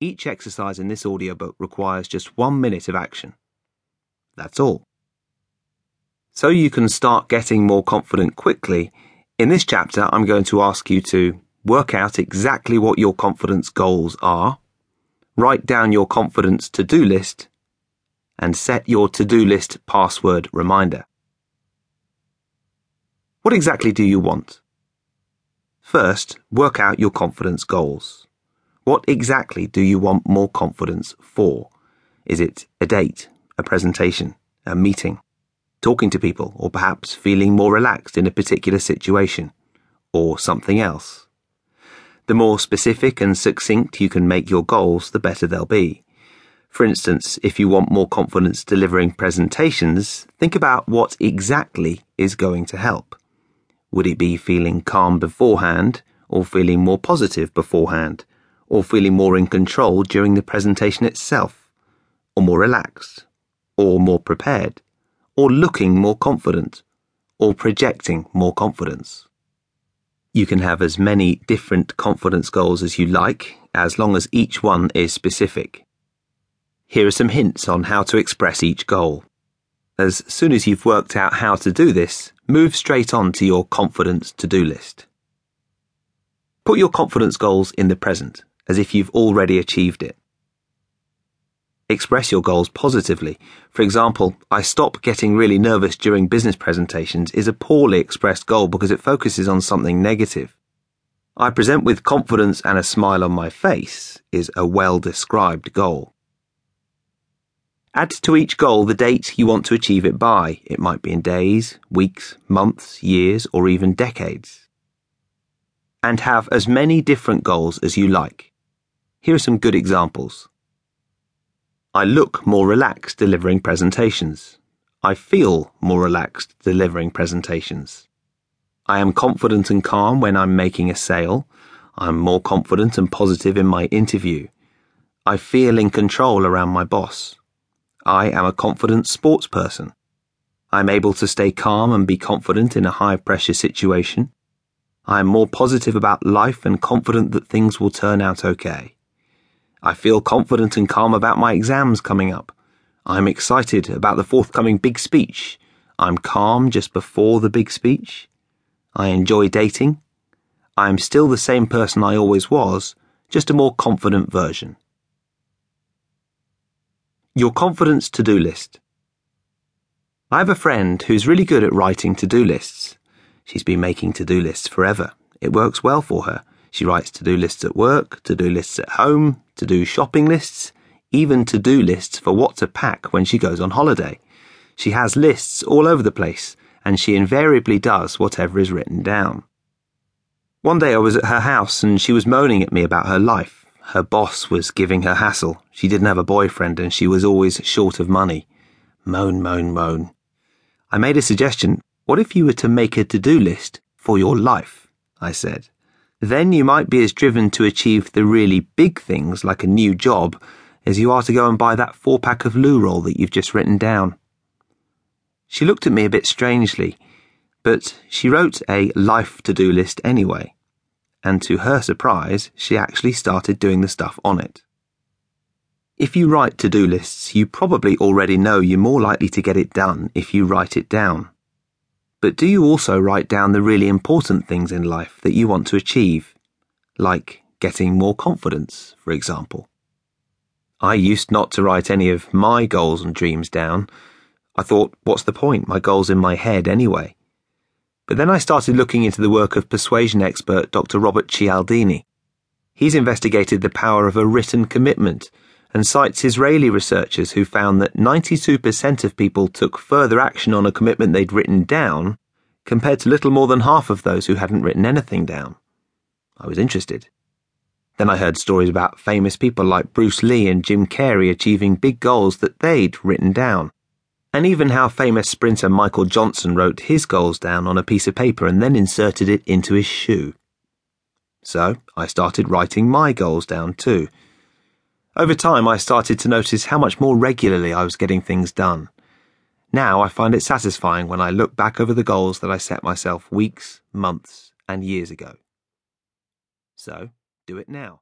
Each exercise in this audiobook requires just one minute of action. That's all. So you can start getting more confident quickly, in this chapter I'm going to ask you to work out exactly what your confidence goals are, write down your confidence to do list, and set your to do list password reminder. What exactly do you want? First, work out your confidence goals. What exactly do you want more confidence for? Is it a date, a presentation, a meeting, talking to people, or perhaps feeling more relaxed in a particular situation, or something else? The more specific and succinct you can make your goals, the better they'll be. For instance, if you want more confidence delivering presentations, think about what exactly is going to help. Would it be feeling calm beforehand, or feeling more positive beforehand, or feeling more in control during the presentation itself, or more relaxed, or more prepared, or looking more confident, or projecting more confidence? You can have as many different confidence goals as you like, as long as each one is specific. Here are some hints on how to express each goal. As soon as you've worked out how to do this, move straight on to your confidence to do list. Put your confidence goals in the present, as if you've already achieved it. Express your goals positively. For example, I stop getting really nervous during business presentations is a poorly expressed goal because it focuses on something negative. I present with confidence and a smile on my face is a well described goal. Add to each goal the date you want to achieve it by. It might be in days, weeks, months, years, or even decades. And have as many different goals as you like. Here are some good examples. I look more relaxed delivering presentations. I feel more relaxed delivering presentations. I am confident and calm when I'm making a sale. I'm more confident and positive in my interview. I feel in control around my boss. I am a confident sports person. I'm able to stay calm and be confident in a high pressure situation. I am more positive about life and confident that things will turn out okay. I feel confident and calm about my exams coming up. I'm excited about the forthcoming big speech. I'm calm just before the big speech. I enjoy dating. I am still the same person I always was, just a more confident version. Your confidence to do list. I have a friend who's really good at writing to do lists. She's been making to do lists forever. It works well for her. She writes to do lists at work, to do lists at home, to do shopping lists, even to do lists for what to pack when she goes on holiday. She has lists all over the place, and she invariably does whatever is written down. One day I was at her house and she was moaning at me about her life her boss was giving her hassle. She didn't have a boyfriend and she was always short of money. Moan, moan, moan. I made a suggestion. What if you were to make a to do list for your life? I said. Then you might be as driven to achieve the really big things like a new job as you are to go and buy that four pack of loo roll that you've just written down. She looked at me a bit strangely, but she wrote a life to do list anyway and to her surprise, she actually started doing the stuff on it. If you write to do lists, you probably already know you're more likely to get it done if you write it down. But do you also write down the really important things in life that you want to achieve? Like getting more confidence, for example. I used not to write any of my goals and dreams down. I thought, what's the point? My goal's in my head anyway. But then I started looking into the work of persuasion expert Dr. Robert Cialdini. He's investigated the power of a written commitment and cites Israeli researchers who found that 92% of people took further action on a commitment they'd written down compared to little more than half of those who hadn't written anything down. I was interested. Then I heard stories about famous people like Bruce Lee and Jim Carrey achieving big goals that they'd written down and even how famous sprinter Michael Johnson wrote his goals down on a piece of paper and then inserted it into his shoe. So I started writing my goals down too. Over time, I started to notice how much more regularly I was getting things done. Now I find it satisfying when I look back over the goals that I set myself weeks, months, and years ago. So, do it now.